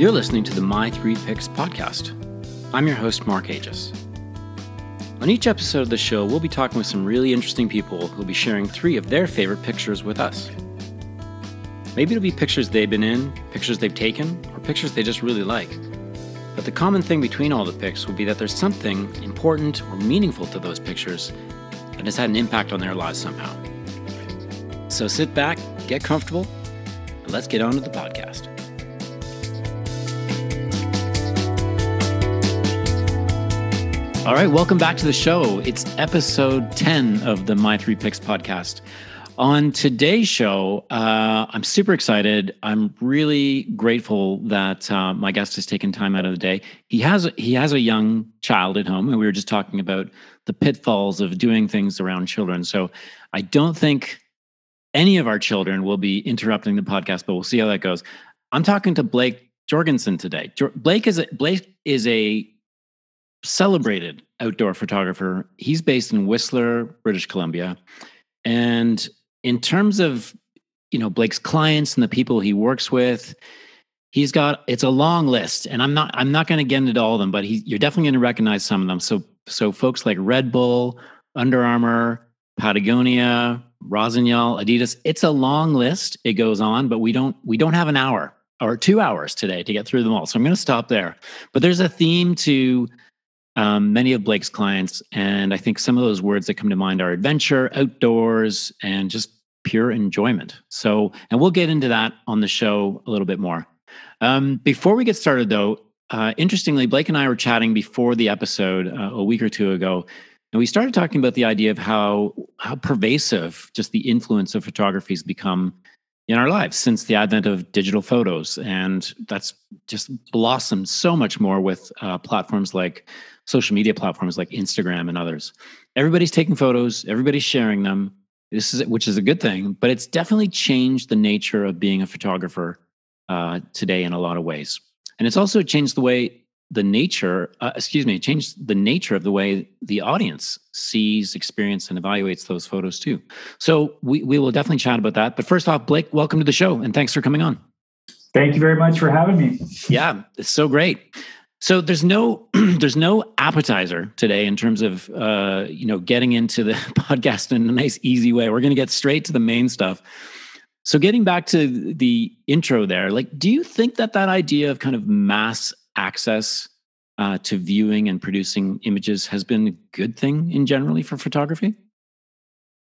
You're listening to the My Three Picks podcast. I'm your host, Mark Aegis. On each episode of the show, we'll be talking with some really interesting people who'll be sharing three of their favorite pictures with us. Maybe it'll be pictures they've been in, pictures they've taken, or pictures they just really like. But the common thing between all the picks will be that there's something important or meaningful to those pictures that has had an impact on their lives somehow. So sit back, get comfortable, and let's get on to the podcast. All right, welcome back to the show. It's episode 10 of the My Three Picks podcast. On today's show, uh, I'm super excited. I'm really grateful that uh, my guest has taken time out of the day. He has he has a young child at home, and we were just talking about the pitfalls of doing things around children. So I don't think any of our children will be interrupting the podcast, but we'll see how that goes. I'm talking to Blake Jorgensen today. Blake is a, Blake is a celebrated outdoor photographer. He's based in Whistler, British Columbia. And in terms of, you know, Blake's clients and the people he works with, he's got it's a long list. And I'm not I'm not going to get into all of them, but he, you're definitely going to recognize some of them. So so folks like Red Bull, Under Armour, Patagonia, Rossignol, Adidas. It's a long list. It goes on, but we don't we don't have an hour or two hours today to get through them all. So I'm going to stop there. But there's a theme to um, many of Blake's clients. And I think some of those words that come to mind are adventure, outdoors, and just pure enjoyment. So, and we'll get into that on the show a little bit more. Um, before we get started, though, uh, interestingly, Blake and I were chatting before the episode uh, a week or two ago, and we started talking about the idea of how how pervasive just the influence of photography has become in our lives since the advent of digital photos, and that's just blossomed so much more with uh, platforms like social media platforms like Instagram and others. Everybody's taking photos, everybody's sharing them. This is which is a good thing, but it's definitely changed the nature of being a photographer uh, today in a lot of ways, and it's also changed the way the nature, uh, excuse me, changed the nature of the way the audience sees, experience, and evaluates those photos too. So we we will definitely chat about that. But first off, Blake, welcome to the show, and thanks for coming on. Thank you very much for having me. Yeah, it's so great. So there's no there's no appetizer today in terms of uh, you know getting into the podcast in a nice easy way. We're going to get straight to the main stuff. So getting back to the intro there, like, do you think that that idea of kind of mass access uh, to viewing and producing images has been a good thing in generally for photography?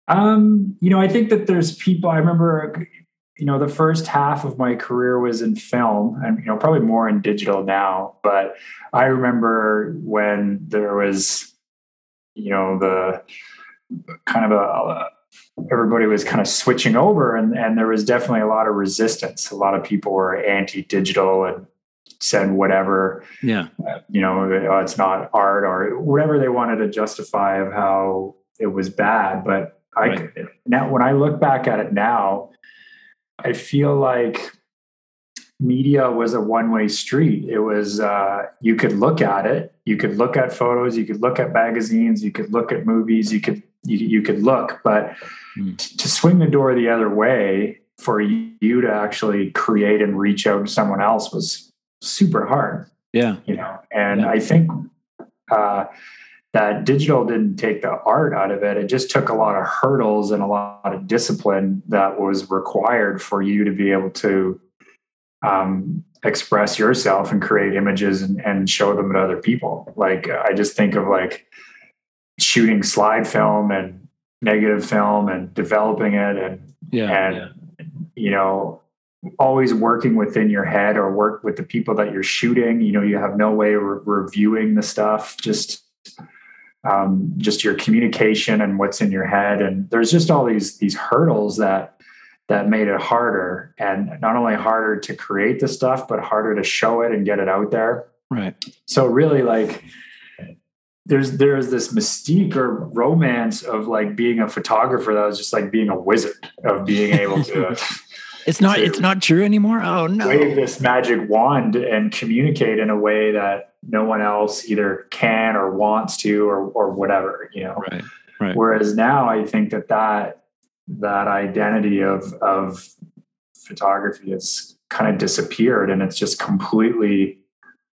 Um, you know, I think that there's people. I remember you know, the first half of my career was in film and, you know, probably more in digital now. But I remember when there was, you know, the kind of a, everybody was kind of switching over and, and there was definitely a lot of resistance. A lot of people were anti-digital and said whatever, yeah, uh, you know, oh, it's not art or whatever they wanted to justify of how it was bad. But I right. now, when I look back at it now, I feel like media was a one way street. It was, uh, you could look at it, you could look at photos, you could look at magazines, you could look at movies, you could, you, you could look, but mm. t- to swing the door the other way for you to actually create and reach out to someone else was super hard. Yeah. You know, and yeah. I think, uh, that digital didn't take the art out of it. It just took a lot of hurdles and a lot of discipline that was required for you to be able to um, express yourself and create images and, and show them to other people. Like I just think of like shooting slide film and negative film and developing it and yeah, and yeah. you know always working within your head or work with the people that you're shooting you know you have no way of re- reviewing the stuff just um, just your communication and what's in your head. And there's just all these these hurdles that that made it harder. And not only harder to create the stuff but harder to show it and get it out there. Right. So really like there's there's this mystique or romance of like being a photographer that was just like being a wizard of being able to it's not it's not true anymore oh no wave this magic wand and communicate in a way that no one else either can or wants to or or whatever you know right right whereas now i think that that that identity of of photography has kind of disappeared and it's just completely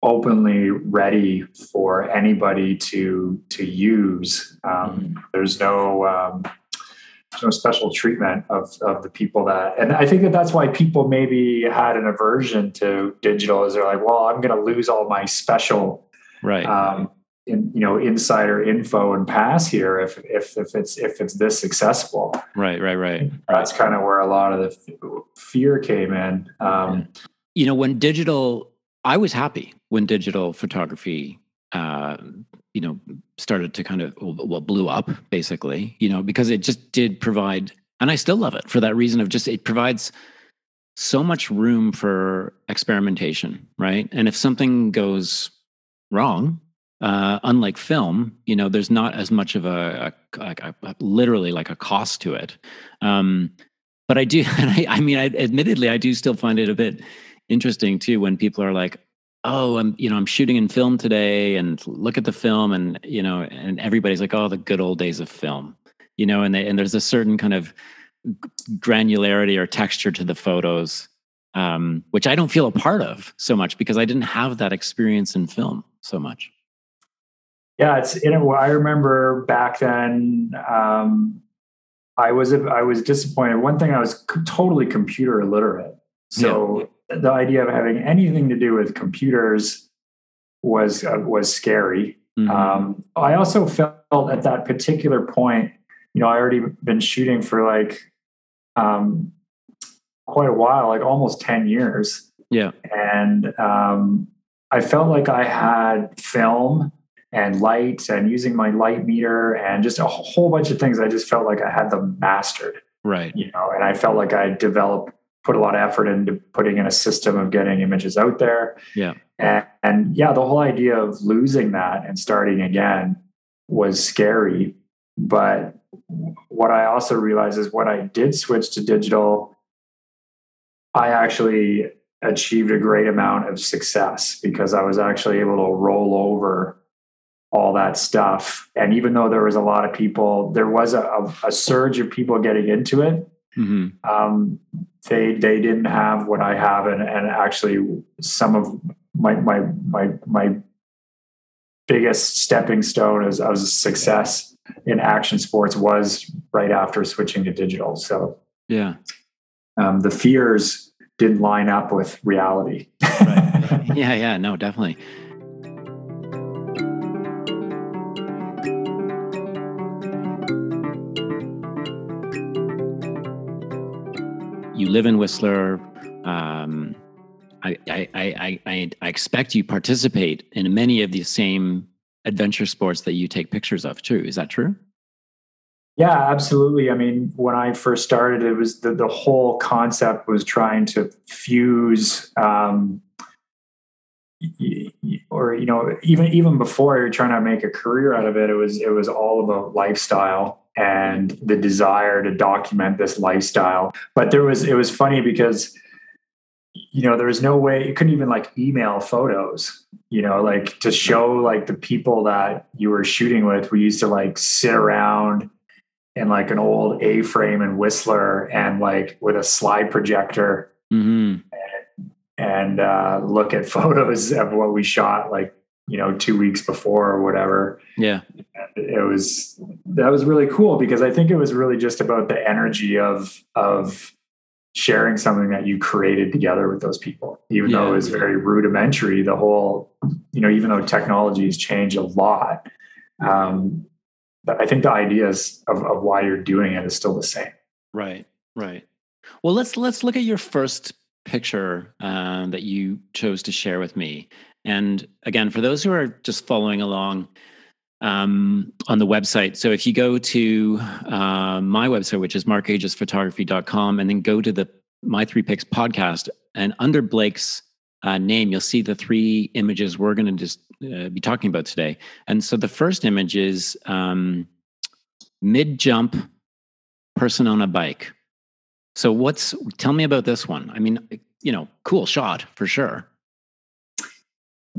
openly ready for anybody to to use. Um, mm-hmm. There's no um, there's no special treatment of of the people that, and I think that that's why people maybe had an aversion to digital. Is they're like, well, I'm going to lose all my special right. Um, in, you know insider info and pass here if if if it's if it's this accessible right right right that's kind of where a lot of the fear came in um, you know when digital i was happy when digital photography uh, you know started to kind of well blew up basically you know because it just did provide and i still love it for that reason of just it provides so much room for experimentation right and if something goes wrong uh, unlike film, you know, there's not as much of a, a, a, a literally like a cost to it. Um, but I do, I, I, mean, I, admittedly, I do still find it a bit interesting too when people are like, "Oh, I'm, you know, I'm shooting in film today, and look at the film," and you know, and everybody's like, "Oh, the good old days of film," you know, and they, and there's a certain kind of granularity or texture to the photos, um, which I don't feel a part of so much because I didn't have that experience in film so much. Yeah, it's in it. I remember back then. Um, I was I was disappointed. One thing, I was totally computer illiterate, so. The idea of having anything to do with computers was uh, was scary. Mm-hmm. Um, I also felt at that particular point, you know, I already been shooting for like um, quite a while, like almost ten years. Yeah, and um, I felt like I had film and light and using my light meter and just a whole bunch of things. I just felt like I had them mastered. Right. You know, and I felt like I developed, put a lot of effort into putting in a system of getting images out there. Yeah. And, and yeah, the whole idea of losing that and starting again was scary. But what I also realized is when I did switch to digital, I actually achieved a great amount of success because I was actually able to roll over all that stuff. And even though there was a lot of people, there was a, a, a surge of people getting into it. Mm-hmm. Um, they they didn't have what I have, and and actually some of my my my my biggest stepping stone as as a success in action sports was right after switching to digital. So yeah, um, the fears didn't line up with reality. right. Yeah, yeah, no, definitely. You live in Whistler. Um, I, I, I, I, I expect you participate in many of the same adventure sports that you take pictures of too. Is that true? Yeah, absolutely. I mean, when I first started, it was the, the whole concept was trying to fuse, um, or you know, even even before you're trying to make a career out of it, it was it was all about lifestyle and the desire to document this lifestyle. But there was it was funny because you know there was no way you couldn't even like email photos you know like to show like the people that you were shooting with we used to like sit around in like an old a frame and whistler and like with a slide projector mm-hmm. and, and uh, look at photos of what we shot like you know two weeks before or whatever. Yeah. It was that was really cool because i think it was really just about the energy of of sharing something that you created together with those people. Even yeah. though it was very rudimentary the whole you know even though technology has changed a lot um, i think the ideas of, of why you're doing it is still the same. Right right. Well let's let's look at your first picture um, that you chose to share with me and again, for those who are just following along um, on the website, so if you go to uh, my website, which is markagesphotography.com, and then go to the My Three Picks podcast, and under Blake's uh, name, you'll see the three images we're going to just uh, be talking about today. And so the first image is um, mid jump person on a bike. So what's tell me about this one? I mean, you know, cool shot for sure.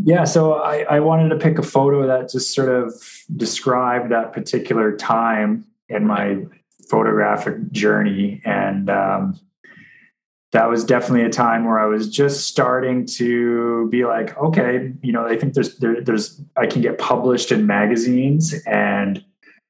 Yeah, so I, I wanted to pick a photo that just sort of described that particular time in my photographic journey, and um, that was definitely a time where I was just starting to be like, okay, you know, I think there's there, there's I can get published in magazines and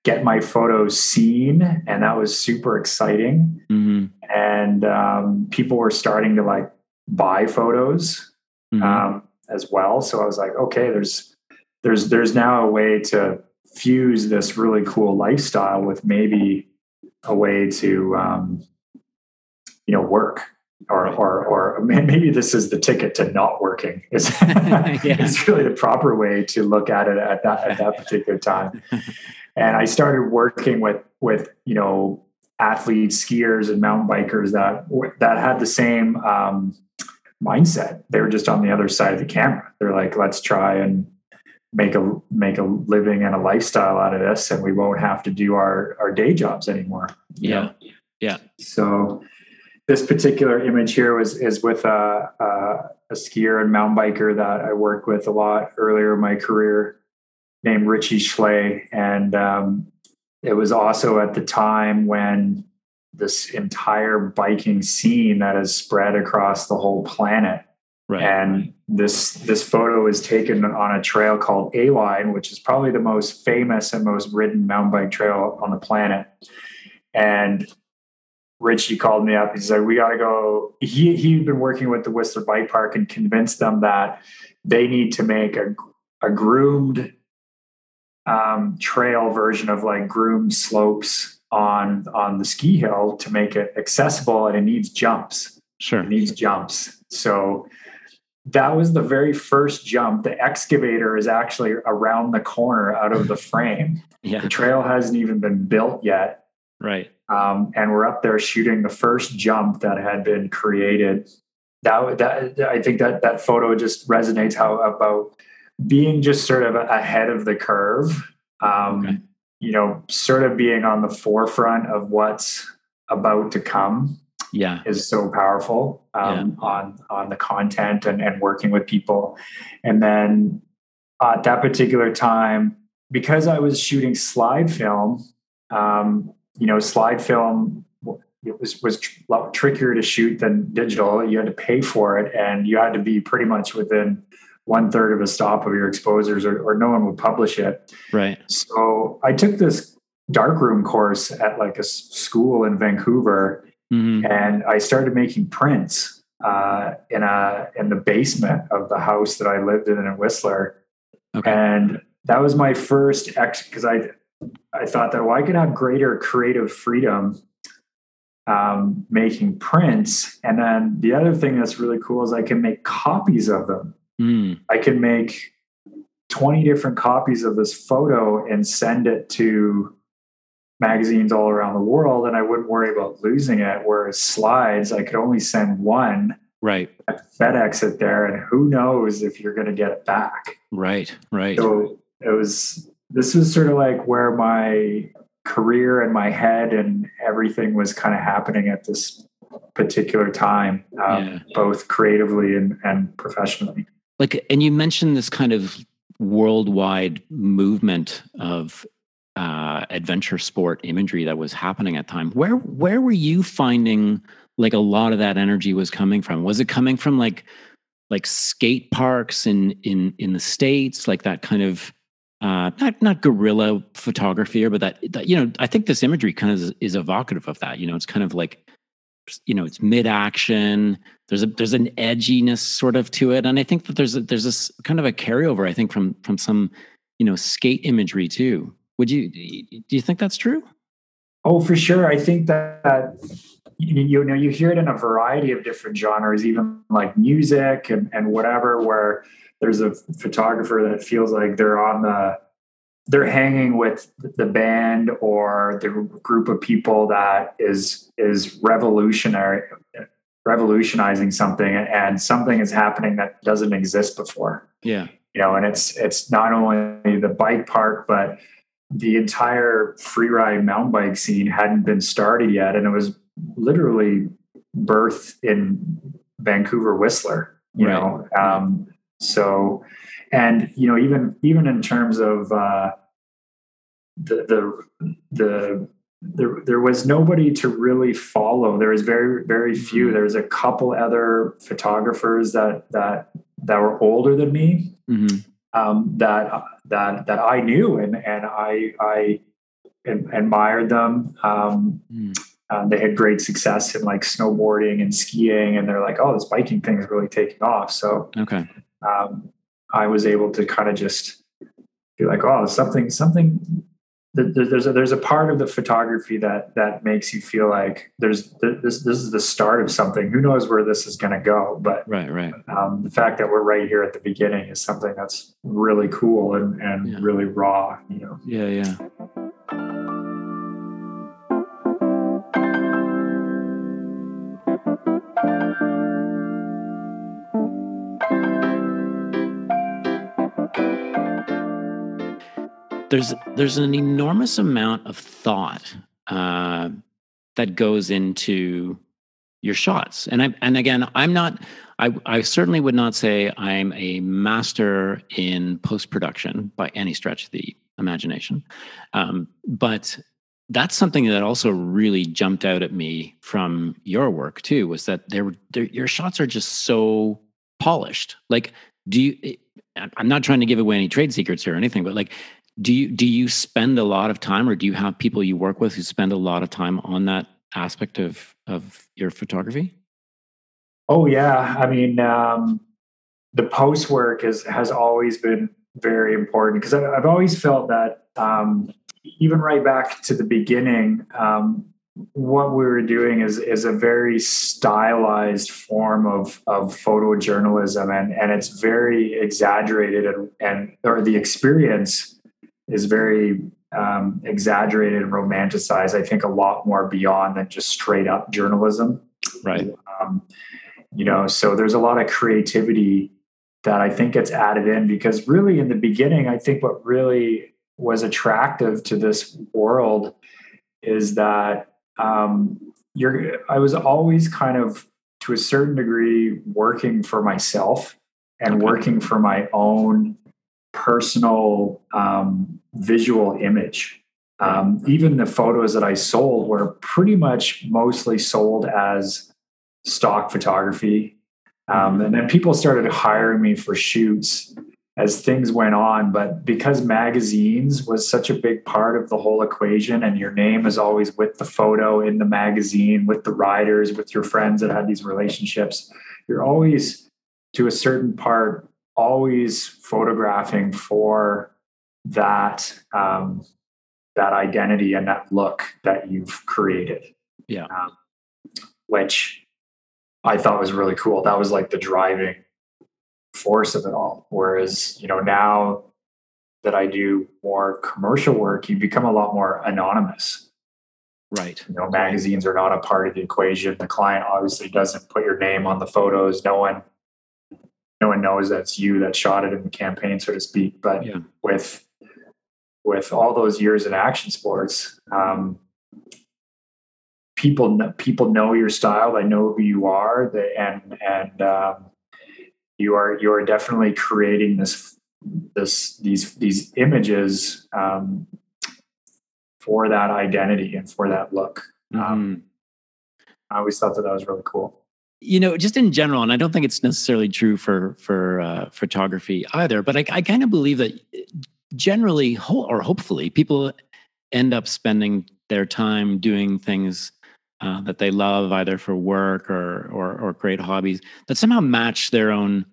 get my photos seen, and that was super exciting. Mm-hmm. And um, people were starting to like buy photos mm-hmm. um, as well. So I was like, okay, there's there's there's now a way to fuse this really cool lifestyle with maybe a way to um, you know work or, or, or maybe this is the ticket to not working. Is yeah. it's really the proper way to look at it at that at that particular time. And I started working with with you know athletes, skiers, and mountain bikers that that had the same um, mindset. They were just on the other side of the camera. They're like, let's try and make a make a living and a lifestyle out of this, and we won't have to do our our day jobs anymore. Yeah, know? yeah. So this particular image here was is with a, a, a, skier and mountain biker that I worked with a lot earlier in my career, named Richie Schley, and um, it was also at the time when this entire biking scene that has spread across the whole planet. Right. And this this photo was taken on a trail called A Line, which is probably the most famous and most ridden mountain bike trail on the planet. And Richie called me up. He said, "We got to go." He he'd been working with the Whistler Bike Park and convinced them that they need to make a a groomed um, trail version of like groomed slopes on on the ski hill to make it accessible, and it needs jumps. Sure, it needs jumps. So that was the very first jump. The excavator is actually around the corner out of the frame. yeah. The trail hasn't even been built yet. Right um, and we're up there shooting the first jump that had been created. That, that I think that that photo just resonates how about being just sort of ahead of the curve. Um, okay. You know, sort of being on the forefront of what's about to come. Yeah, is so powerful um, yeah. on on the content and, and working with people. And then at that particular time, because I was shooting slide film, um, you know, slide film it was was a lot trickier to shoot than digital. You had to pay for it, and you had to be pretty much within one third of a stop of your exposures, or, or no one would publish it. Right. So I took this darkroom course at like a school in Vancouver, mm-hmm. and I started making prints uh, in a in the basement of the house that I lived in in Whistler. Okay. And that was my first ex because I I thought that well, I could have greater creative freedom um, making prints. And then the other thing that's really cool is I can make copies of them. Mm. I can make 20 different copies of this photo and send it to magazines all around the world and I wouldn't worry about losing it. Whereas slides, I could only send one. Right. FedEx it there, and who knows if you're going to get it back. Right. Right. So it was this was sort of like where my career and my head and everything was kind of happening at this particular time, um, yeah. both creatively and, and professionally. Like, and you mentioned this kind of worldwide movement of uh, adventure sport imagery that was happening at time. Where where were you finding like a lot of that energy was coming from? Was it coming from like like skate parks in in in the states, like that kind of uh, not not guerrilla photography, but that, that you know, I think this imagery kind of is, is, evocative of that. You know, it's kind of like, you know, it's mid action. There's a there's an edginess sort of to it, and I think that there's a, there's this kind of a carryover. I think from from some you know skate imagery too. Would you do you think that's true? Oh, for sure. I think that you, know you hear it in a variety of different genres, even like music and, and whatever, where there's a photographer that feels like they're on the they're hanging with the band or the group of people that is is revolutionary revolutionizing something and something is happening that doesn't exist before yeah you know and it's it's not only the bike park but the entire free ride mountain bike scene hadn't been started yet and it was literally birthed in vancouver whistler you right. know um, so, and you know, even even in terms of uh, the the the there there was nobody to really follow. There was very very few. Mm-hmm. There was a couple other photographers that that that were older than me Mm-hmm. um, that that that I knew and and I I admired them. Um, Mm. uh, they had great success in like snowboarding and skiing, and they're like, oh, this biking thing is really taking off. So Okay. Um, I was able to kind of just be like, oh, something, something. there- there- There's a, there's a part of the photography that that makes you feel like there's this this is the start of something. Who knows where this is going to go? But Right. Right. um, the fact that we're right here at the beginning is something that's really cool and, and Yeah. really raw. You know. Yeah. Yeah. There's there's an enormous amount of thought uh, that goes into your shots, and I and again, I'm not. I, I certainly would not say I'm a master in post production by any stretch of the imagination. Um, but that's something that also really jumped out at me from your work too was that there, your shots are just so polished. Like, do you? eh, I'm not trying to give away any trade secrets here or anything, but like, do you do you spend a lot of time, or do you have people you work with who spend a lot of time on that aspect of of your photography? Oh yeah, I mean, um, the post work is has always been very important because I've always felt that um, even right back to the beginning, um, what we were doing is is a very stylized form of of photojournalism, and and it's very exaggerated and and or the experience is very um, exaggerated and romanticized. I think a lot more beyond than just straight up journalism Right. um, you know so there's a lot of creativity that i think gets added in because really in the beginning i think what really was attractive to this world is that um, you're i was always kind of to a certain degree working for myself and working for my own personal um, visual image um, even the photos that i sold were pretty much mostly sold as stock photography. Um, and then people started hiring me for shoots as things went on. But because magazines was such a big part of the whole equation, and your name is always with the photo in the magazine, with the writers, with your friends that had these relationships, you're always, to a certain part, always photographing for that um, that identity and that look that you've created. Yeah. Um, which I thought was really cool. That was like the driving force of it all. Whereas, you know, now that I do more commercial work, you become a lot more anonymous. Right. You know, magazines are not a part of the equation. The client obviously doesn't put your name on the photos. No one no one knows that's you that shot it in the campaign, so to speak. But Yeah. with with all those years in action sports, um, people people know your style. They know who you are, they, and and um, you are you are definitely creating this this these these images um, for that identity and for that look. Um, I always thought that that was really cool. you know just in general and i don't think it's necessarily true for for uh, photography either but i, I kind of believe that generally or hopefully people end up spending their time doing things uh, that they love either for work or, or or great hobbies that somehow match their own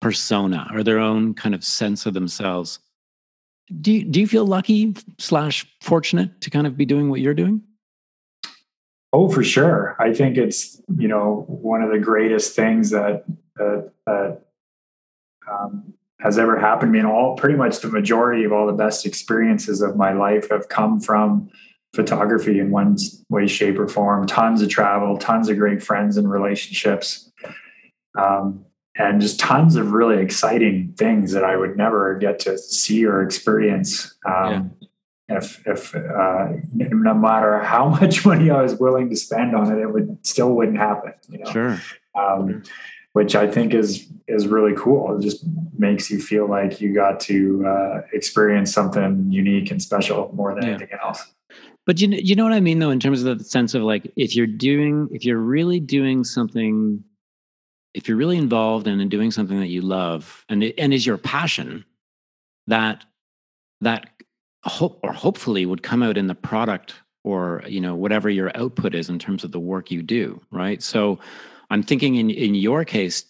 persona or their own kind of sense of themselves do you, do you feel lucky slash fortunate to kind of be doing what you're doing Oh, for sure. I think it's you know one of the greatest things that that, that um, has ever happened to me. And all pretty much the majority of all the best experiences of my life have come from photography in one way, shape, or form. Tons of travel, tons of great friends and relationships, um, and just tons of really exciting things that I would never get to see or experience. Um, if if uh, no matter how much money I was willing to spend on it, it would still wouldn't happen. You know, sure um, which I think is is really cool. It just makes you feel like you got to uh, experience something unique and special more than Yeah. anything else. But you know, you know what I mean though, in terms of the sense of like if you're doing if you're really doing something, if you're really involved in and doing something that you love and it, and is your passion, that that hope or hopefully would come out in the product or you know whatever your output is in terms of the work you do, right? So I'm thinking in in your case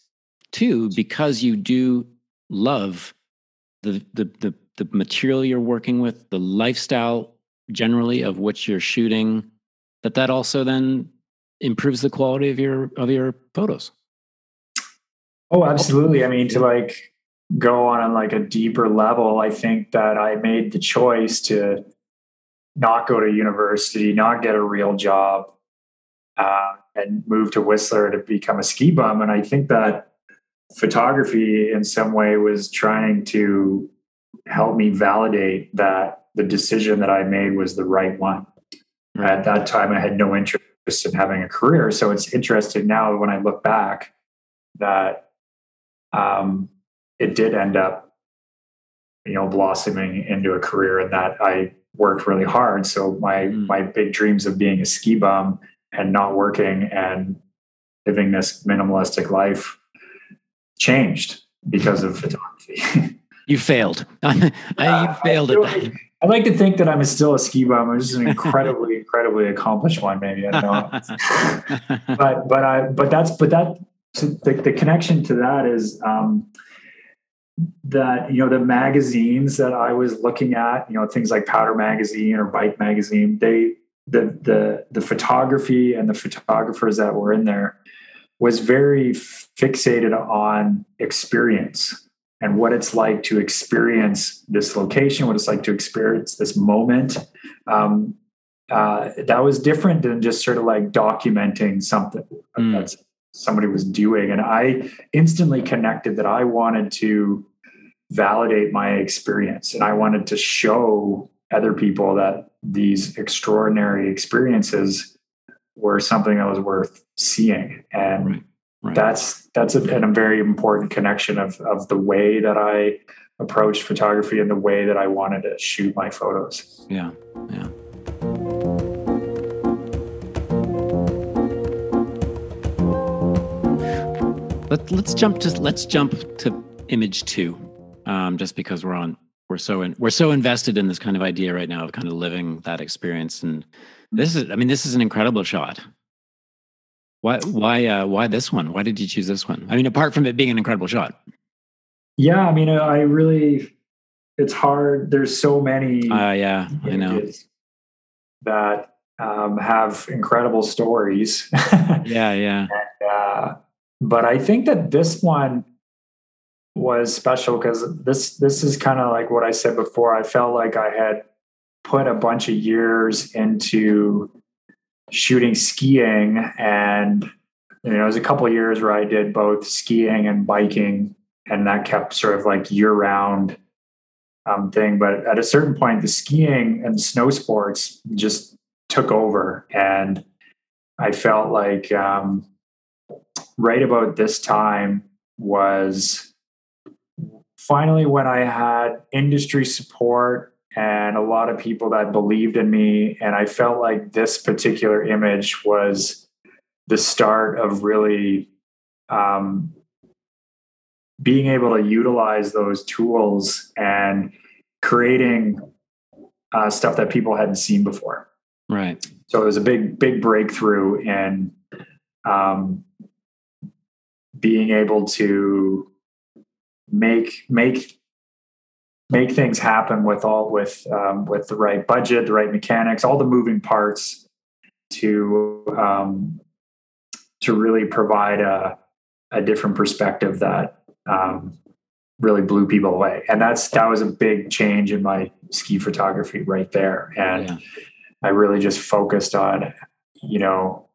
too, because you do love the the the the material you're working with, the lifestyle generally of which you're shooting, that that also then improves the quality of your of your photos. Oh, absolutely. I mean, to like go on like a deeper level, I think that I made the choice to not go to university, not get a real job, uh, and move to Whistler to become a ski bum. And I think that photography in some way was trying to help me validate that the decision that I made was the right one. Right. At that time, I had no interest in having a career. So it's interesting now when I look back that um, it did end up, you know, blossoming into a career and that I worked really hard. So my mm. my big dreams of being a ski bum and not working and living this minimalistic life changed because of photography. you failed. you failed at that. I like to think that I'm still a ski bum. I'm just an incredibly, incredibly accomplished one. Maybe I don't know, but but I but that's but that the, the connection to that is um, that you know the magazines that I was looking at, you know things like Powder Magazine or Bike Magazine, they the the the photography and the photographers that were in there was very fixated on experience and what it's like to experience this location, what it's like to experience this moment. Um, uh, that was different than just sort of like documenting something mm. that somebody was doing. And I instantly connected that I wanted to validate my experience and I wanted to show other people that these extraordinary experiences were something that was worth seeing. And right. Right. That's that's a, a very important connection of of the way that I approached photography and the way that I wanted to shoot my photos. Yeah, yeah. Let, let's jump to let's jump to image two, um, just because we're on we're so in, we're so invested in this kind of idea right now of kind of living that experience and this is I mean this is an incredible shot. Why why uh, why this one? Why did you choose this one? I mean, apart from it being an incredible shot. Yeah, I mean, I really it's hard. There's so many. Uh, yeah, I know that um, have incredible stories. yeah, yeah. And, uh, but I think that this one was special because this this is kind of like what I said before. I felt like I had put a bunch of years into shooting skiing and you know it was a couple years where i did both skiing and biking and that kept sort of like year round um, thing but at a certain point the skiing and snow sports just took over and i felt like um, right about this time was finally when i had industry support and a lot of people that believed in me. And I felt like this particular image was the start of really um, being able to utilize those tools and creating uh, stuff that people hadn't seen before. Right. So it was a big, big breakthrough in um, being able to make make make things happen with all with um, with the right budget, the right mechanics, all the moving parts to um, to really provide a a different perspective that um, really blew people away. And that's that was a big change in my ski photography right there. And yeah. I really just focused on you know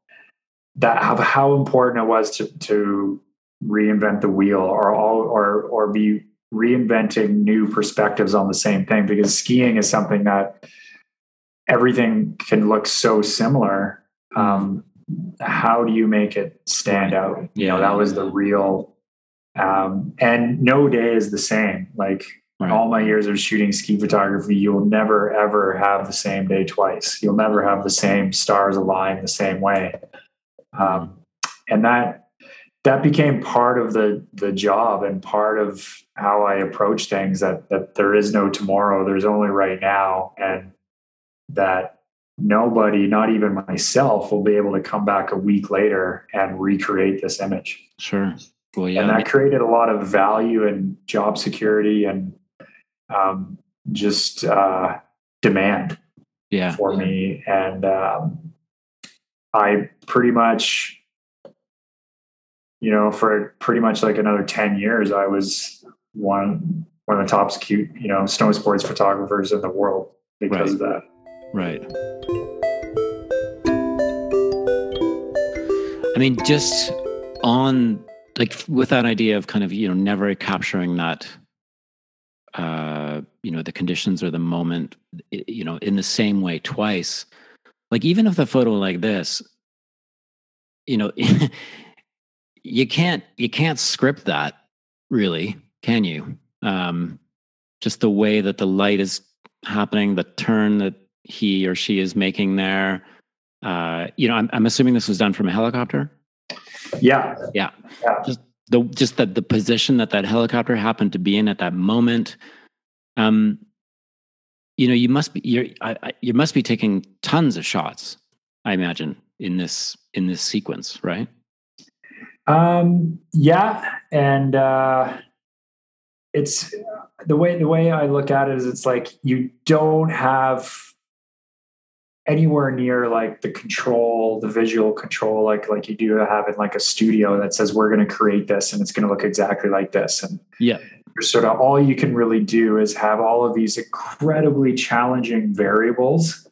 that how, how important it was to to reinvent the wheel or all or or be reinventing new perspectives on the same thing because skiing is something that everything can look so similar. Um, how do you make it stand out? You yeah. know, that was the real, um, and no day is the same. Like, right. all my years of shooting ski photography, you will never ever have the same day twice. You'll never have the same stars align the same way. Um, and that that became part of the the job and part of how I approach things that that there is no tomorrow, there's only right now and that nobody, not even myself, will be able to come back a week later and recreate this image. Sure. Well, yeah. And that created a lot of value and job security and um, just uh, demand yeah. for me. And um, I pretty much, you know, for pretty much like another 10 years, I was one, one of the top, cute, you know, snow sports photographers in the world because right. of that. Right. I mean, just on like with that idea of kind of you know never capturing that uh you know the conditions or the moment you know in the same way twice like even if the photo like this you know you can't you can't script that really can you um just the way that the light is happening the turn that he or she is making there uh you know i'm, I'm assuming this was done from a helicopter yeah. Yeah. Yeah. Just the just that the position that that helicopter happened to be in at that moment. Um, you know, you must be you're I, I, you must be taking tons of shots. I imagine in this in this sequence, right? Um. Yeah, and uh, it's the way the way I look at it is it's like you don't have anywhere near like the control the visual control like like you do have in like a studio that says we're going to create this and it's going to look exactly like this and yeah sort of all you can really do is have all of these incredibly challenging variables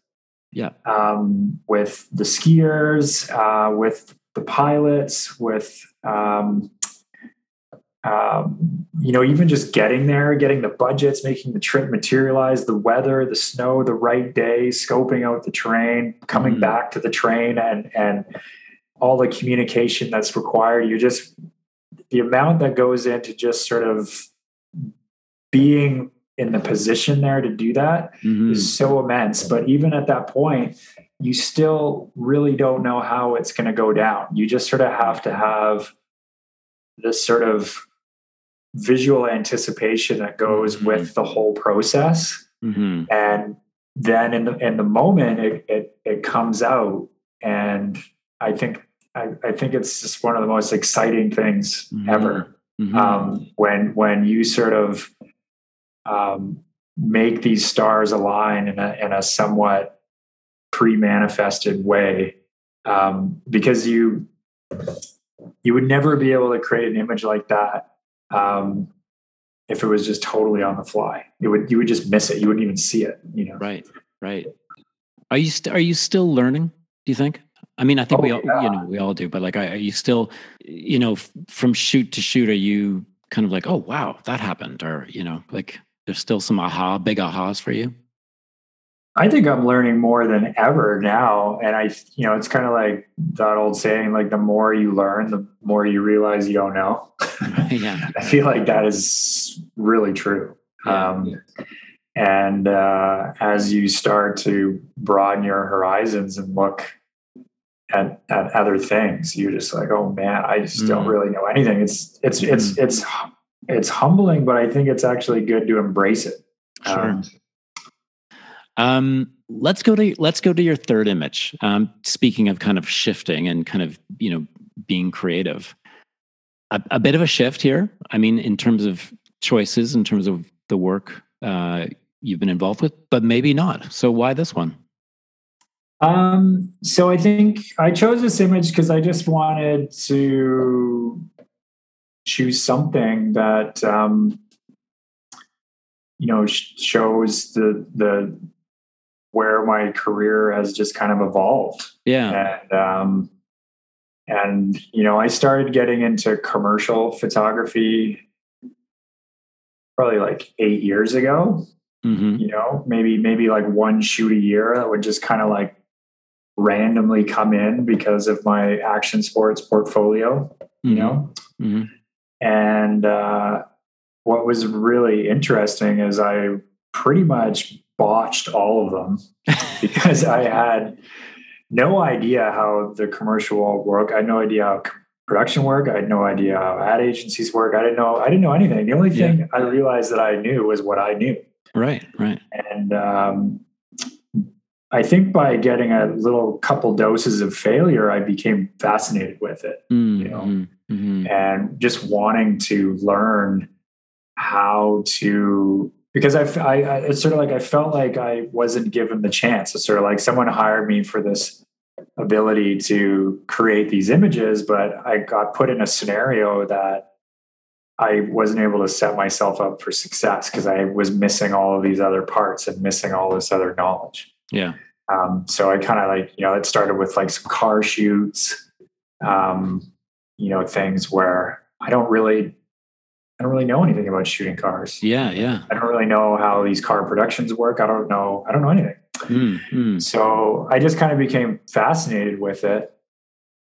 yeah um, with the skiers uh, with the pilots with um, um, you know, even just getting there, getting the budgets, making the trip materialize, the weather, the snow, the right day, scoping out the train, coming mm-hmm. back to the train, and and all the communication that's required. You just the amount that goes into just sort of being in the position there to do that mm-hmm. is so immense. But even at that point, you still really don't know how it's going to go down. You just sort of have to have this sort of visual anticipation that goes mm-hmm. with the whole process. Mm-hmm. And then in the in the moment it, it it comes out. And I think I, I think it's just one of the most exciting things mm-hmm. ever. Mm-hmm. Um, when when you sort of um, make these stars align in a in a somewhat pre-manifested way. Um, because you you would never be able to create an image like that um, if it was just totally on the fly. It would you would just miss it. You wouldn't even see it. You know. Right. Right. Are you st- are you still learning? Do you think? I mean, I think oh, we all yeah. you know we all do, but like, are you still you know from shoot to shoot? Are you kind of like, oh wow, that happened, or you know, like there's still some aha, big ahas for you? I think I'm learning more than ever now. And I, you know, it's kind of like that old saying, like the more you learn, the more you realize you don't know. yeah. I feel like that is really true. Yeah. Um, and uh, as you start to broaden your horizons and look at, at other things, you're just like, oh man, I just mm. don't really know anything. It's, it's, mm. it's, it's, it's humbling, but I think it's actually good to embrace it. Sure. Um, um, let's go to let's go to your third image. Um, speaking of kind of shifting and kind of you know being creative, a, a, bit of a shift here. I mean, in terms of choices, in terms of the work uh, you've been involved with, but maybe not. So why this one? Um, so I think I chose this image because I just wanted to choose something that um, you know shows the the where my career has just kind of evolved. Yeah. And, um, and, you know, I started getting into commercial photography probably like eight years ago. Mm-hmm. You know, maybe, maybe like one shoot a year that would just kind of like randomly come in because of my action sports portfolio, you mm-hmm. know? Mm-hmm. And, uh, what was really interesting is I pretty much botched all of them because I had no idea how the commercial world work. I had no idea how production work. I had no idea how ad agencies work. I didn't know. I didn't know anything. The only thing yeah. I realized that I knew was what I knew. Right. Right. And um, I think by getting a little couple doses of failure, I became fascinated with it. Mm-hmm. You know, mm-hmm. and just wanting to learn how to because I, I, I, it's sort of like I felt like I wasn't given the chance. It's sort of like someone hired me for this ability to create these images, but I got put in a scenario that I wasn't able to set myself up for success because I was missing all of these other parts and missing all this other knowledge. Yeah. Um, so I kind of like, you know, it started with like some car shoots, um, you know, things where I don't really I don't really know anything about shooting cars. Yeah, yeah. I don't really know how these car productions work. I don't know. I don't know anything. Mm, So I just kind of became fascinated with it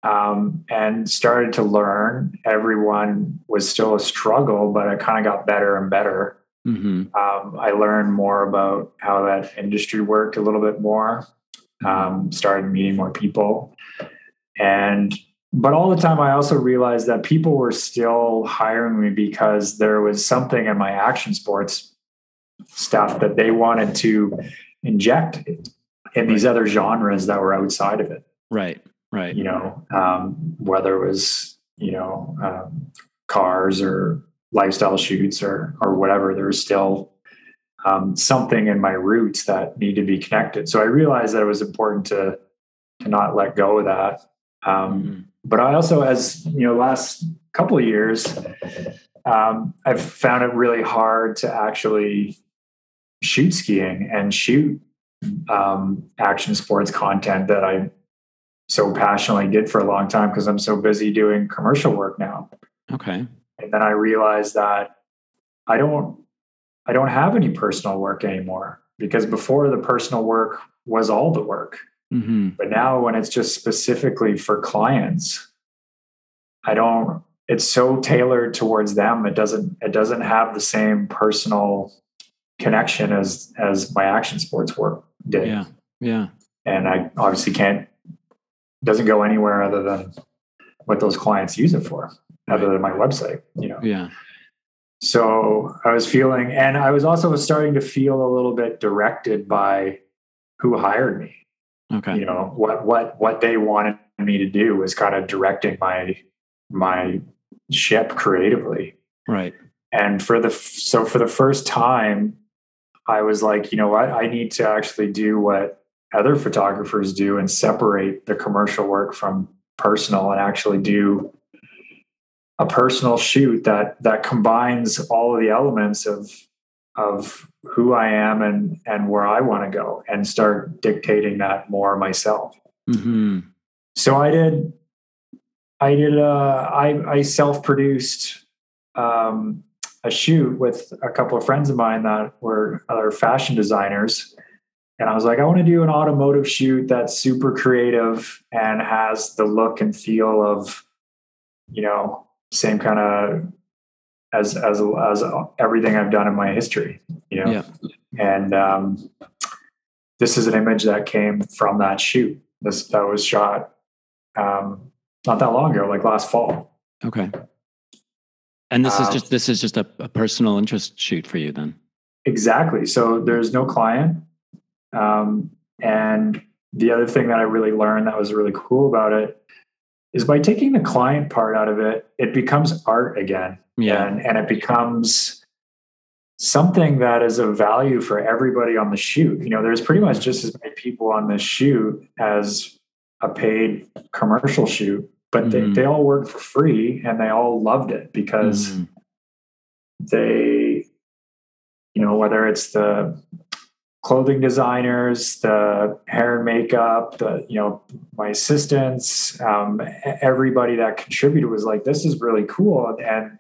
um, and started to learn. Everyone was still a struggle, but I kind of got better and better. Mm-hmm. Um, I learned more about how that industry worked a little bit more. Um, started meeting more people, and but all the time i also realized that people were still hiring me because there was something in my action sports stuff that they wanted to inject in these other genres that were outside of it. Right right. You know um, whether it was you know um, cars or lifestyle shoots or or whatever there was still um, something in my roots that need to be connected. So i realized that it was important to to not let go of that. Um, mm-hmm but I also, as you know, last couple of years, um, I've found it really hard to actually shoot skiing and shoot um, action sports content that I so passionately did for a long time because I'm so busy doing commercial work now. Okay. And then I realized that I don't I don't have any personal work anymore because before the personal work was all the work. Mm-hmm. But now, when it's just specifically for clients, I don't. It's so tailored towards them. It doesn't. It doesn't have the same personal connection as as my action sports work did. Yeah, yeah. And I obviously can't. Doesn't go anywhere other than what those clients use it for, other than my website. You know. Yeah. So I was feeling, and I was also starting to feel a little bit directed by who hired me. Okay. You know what what what they wanted me to do was kind of directing my my ship creatively. Right. And for the so for the first time, I was like, you know what? I need to actually do what other photographers do and separate the commercial work from personal and actually do a personal shoot that that combines all of the elements of of who I am and and where I want to go and start dictating that more myself. Mm-hmm. So I did. I did. Uh, I I self produced um, a shoot with a couple of friends of mine that were other fashion designers. And I was like, I want to do an automotive shoot that's super creative and has the look and feel of, you know, same kind of as as as everything I've done in my history, you know. Yeah. And um, this is an image that came from that shoot. This that was shot um, not that long ago, like last fall. Okay. And this um, is just this is just a, a, personal interest shoot for you then. Exactly. So there's no client, um, and the other thing that I really learned that was really cool about it is by taking the client part out of it, it becomes art again. Yeah. And, and it becomes something that is of value for everybody on the shoot. You know, there's pretty much just as many people on this shoot as a paid commercial shoot, but mm they, mm-hmm. they all worked for free and they all loved it because mm they, you know, whether it's the clothing designers, the hair and makeup, the you know my assistants, um, everybody that contributed was like, this is really cool, and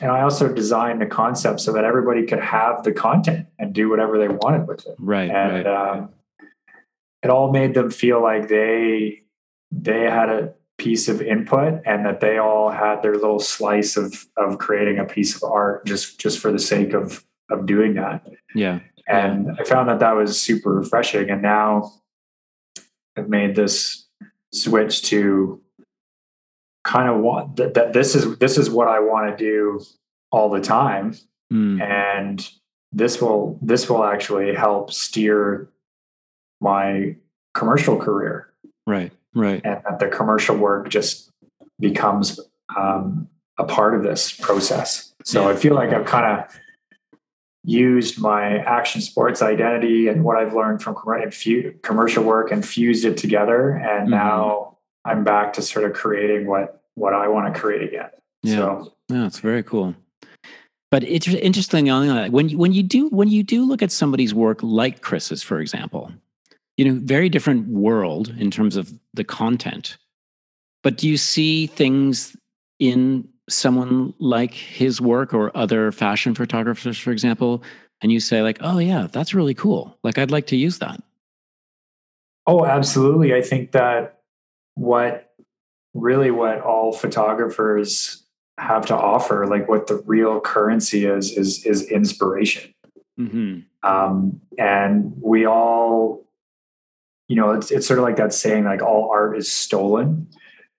and I also designed the concept so that everybody could have the content and do whatever they wanted with it. Right, and right. Um, it all made them feel like they they had a piece of input and that they all had their little slice of of creating a piece of art just just for the sake of of doing that yeah and i found that that was super refreshing. And now i've made this switch to kind of want that, that this is this is what i want to do all the time. Mm. and this will this will actually help steer my commercial career. Right right. And that the commercial work just becomes um, a part of this process. So i feel like i've kind of used my action sports identity and what i've learned from commercial work and fused it together and Mhm. now i'm back to sort of creating what what i want to create again Yeah. so Yeah, it's very cool. But it's interesting on that when you, when you do when you do look at somebody's work like Chris's, for example, you know, very different world in terms of the content. But do you see things in someone like his work or other fashion photographers, for example, and you say like, "Oh yeah, that's really cool. Like, I'd like to use that." Oh, absolutely. I think that what really what all photographers have to offer, like what the real currency is, is is inspiration. Mm-hmm. Um, and we all, you know, it's it's sort of like that saying, like all art is stolen.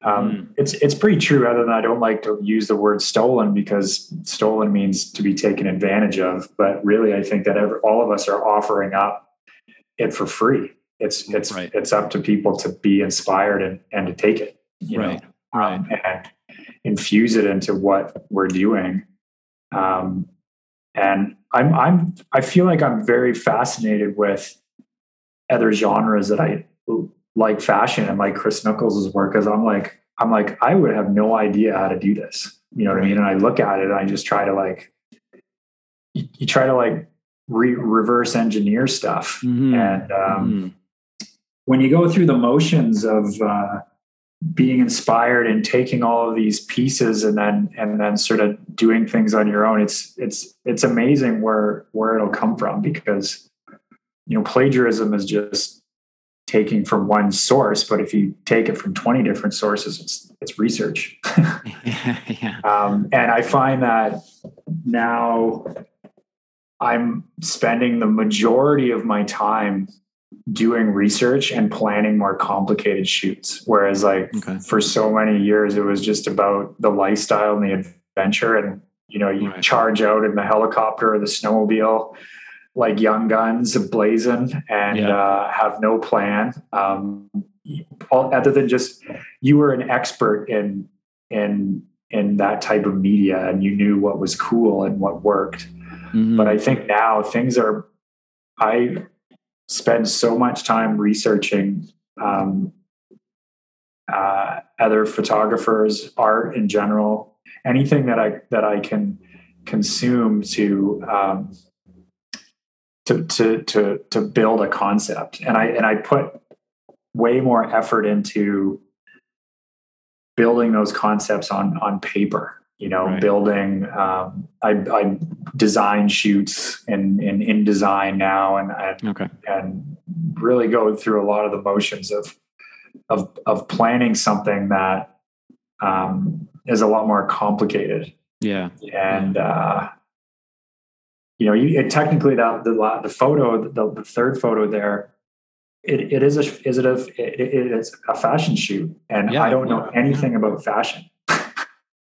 Um, Mm. It's it's pretty true. Other than I don't like to use the word stolen because stolen means to be taken advantage of. But really, I think that every, all of us are offering up it for free. It's it's Right. it's up to people to be inspired and and to take it. you know, Right. Right. um, and infuse it into what we're doing. Um, and I'm I'm I feel like I'm very fascinated with other genres that I like fashion and like Chris Nichols' work because I'm like I'm like I would have no idea how to do this. You know what I mean? And I look at it and I just try to like you, you try to like re- reverse engineer stuff Mhm. and um, Mhm. when you go through the motions of uh, being inspired and taking all of these pieces and then and then sort of doing things on your own it's it's it's amazing where where it'll come from because you know plagiarism is just taking from one source but if you take it from 20 different sources it's it's research yeah. yeah. um, and I find that now I'm spending the majority of my time doing research and planning more complicated shoots. Whereas, like, Okay. for so many years, it was just about the lifestyle and the adventure. And, you know, you Right. charge out in the helicopter or the snowmobile like young guns blazing and Yeah. uh, have no plan. Um, all, other than just you were an expert in in in that type of media and you knew what was cool and what worked Mhm. but i think now things are i spend so much time researching um, uh, other photographers art in general anything that i that i can consume to um, to to to to build a concept and i and i put way more effort into building those concepts on on paper you know Right. building um, I, I design shoots in in InDesign now and, and okay. and really go through a lot of the motions of of of planning something that um, is a lot more complicated Yeah. and uh, you know you, it, technically that the the photo the, the third photo there it, it is a is it a it, it is a fashion shoot and Yeah, I don't know yeah, anything about fashion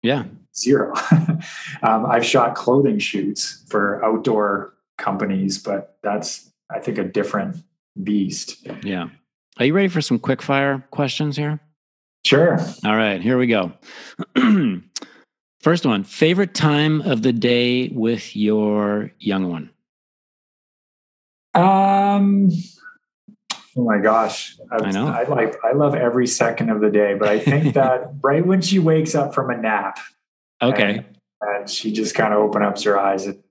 Yeah. zero um, I've shot clothing shoots for outdoor companies but that's I think a different beast Yeah. Are you ready for some quick fire questions here? sure All right, here we go. First one favorite time of the day with your young one? Um. Oh my gosh! I, I know. I like. I love every second of the day, but I think that right when she wakes up from a nap, Okay. and, and she just kind of opens up her eyes, and,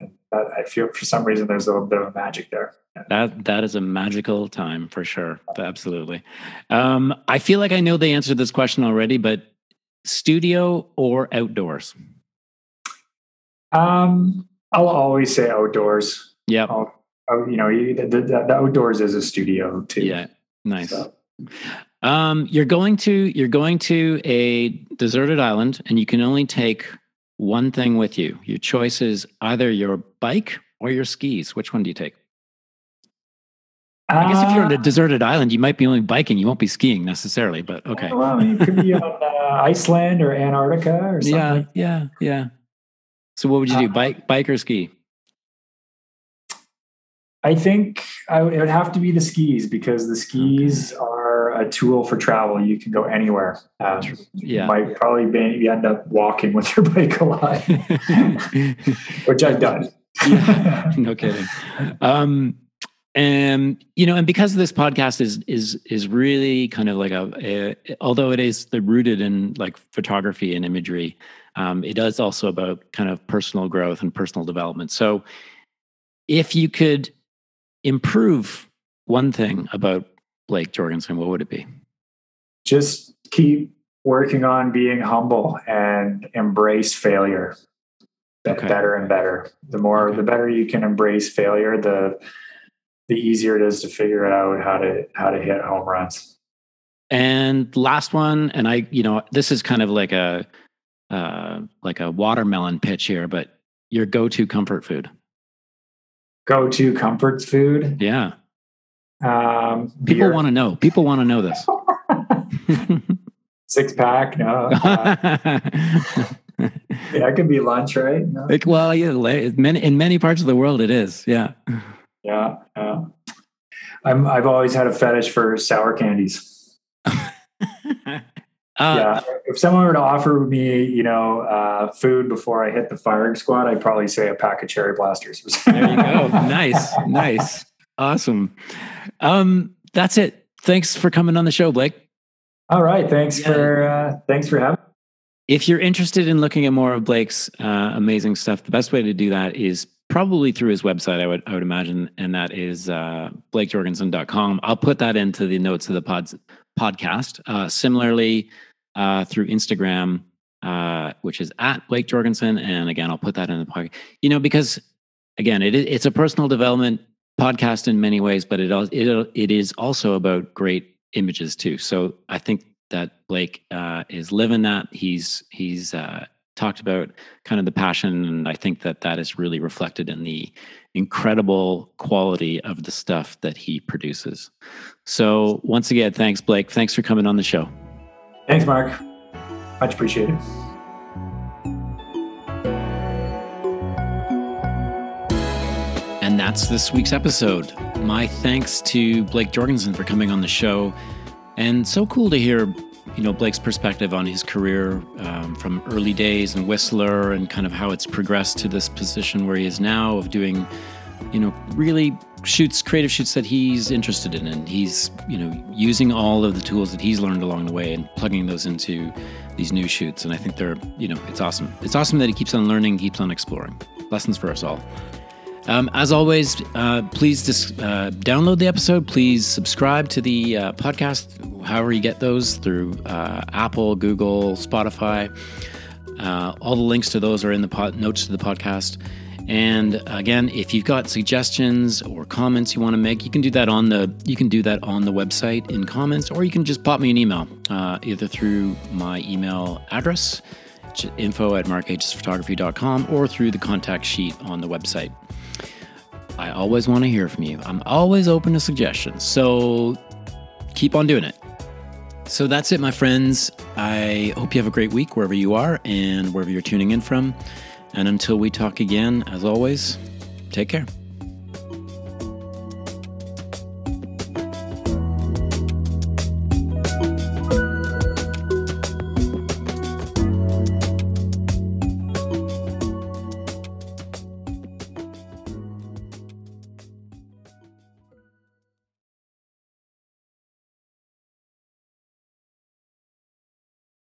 and that, I feel for some reason there's a little bit of magic there. That that is a magical time for sure. Absolutely. Um, I feel like I know the answer to this question already, but studio or outdoors? Um. I'll always say outdoors. Yep. Oh, oh, you know, the, the, the outdoors is a studio too. Yeah. Nice. So, Um, you're going to you're going to a deserted island, and you can only take one thing with you. Your choice is either your bike or your skis. Which one do you take? I guess if you're on a Uh, deserted island, you might be only biking. You won't be skiing necessarily, but okay. Well, you could be on uh, Iceland or Antarctica or something. Yeah, yeah, yeah. So what would you do? Uh, Bike, bike or ski? I think I would, it would have to be the skis because the skis are a tool for travel. You can go anywhere. Um, Yeah. You might probably be, you end up walking with your bike a lot, which I've done. no kidding. Um, and you know, and because this podcast is is is really kind of like a, a although it is the rooted in like photography and imagery, um, it does also about kind of personal growth and personal development. So, if you could improve one thing about Blake Jorgensen, what would it be? Just keep working on being humble and embrace failure. Okay. Better and better. The more, Okay. the better you can embrace failure, the the easier it is to figure out how to how to hit home runs. And last one, and I, you know, this is kind of like a uh, like a watermelon pitch here, but your go-to comfort food. Go to comfort food. Yeah, Um, people want to know. People want to know this. six pack. No, uh, that could be lunch, right? No. Well, yeah, la- many in many parts of the world, it is. Yeah. Yeah, yeah. I'm. I've always had a fetish for sour candies. Uh, yeah, if someone were to offer me, you know, uh, food before I hit the firing squad, I'd probably say a pack of cherry blasters. There you go. nice, nice, awesome. Um, that's it. Thanks for coming on the show, Blake. All right. Thanks Yeah. for uh, thanks for having. If you're interested in looking at more of Blake's uh, amazing stuff, the best way to do that is probably through his website. I would I would imagine, and that is uh, blakejorgensen.com. I'll put that into the notes of the pods, podcast. Uh, similarly, uh, through Instagram, uh, which is at Blake Jorgensen, and again, I'll put that in the podcast. You know, because again, it, it's a personal development podcast in many ways, but it it it is also about great images too. So I think that Blake uh, is living that. He's he's uh, talked about kind of the passion, and I think that that is really reflected in the incredible quality of the stuff that he produces. So once again, thanks, Blake. Thanks for coming on the show. Thanks, Mark. Much appreciated. And that's this week's episode. My thanks to Blake Jorgensen for coming on the show. And so cool to hear, you know, Blake's perspective on his career um, from early days in Whistler and kind of how it's progressed to this position where he is now of doing, you know, really shoots, creative shoots that he's interested in. And he's, you know, using all of the tools that he's learned along the way and plugging those into these new shoots. And I think they're, you know, it's awesome. It's awesome that he keeps on learning, keeps on exploring. Lessons for us all. Um, as always, uh, please dis- uh, download the episode. Please subscribe to the uh, podcast, however you get those through uh, Apple, Google, Spotify. Uh, all the links to those are in the notes to the podcast. And again, if you've got suggestions or comments you want to make, you can do that on the you can do that on the website in comments, or you can just pop me an email uh, either through my email address, info at markhphotography.com, or through the contact sheet on the website. I always want to hear from you. I'm always open to suggestions. So keep on doing it. So that's it, my friends. I hope you have a great week wherever you are and wherever you're tuning in from. And until we talk again, as always, take care.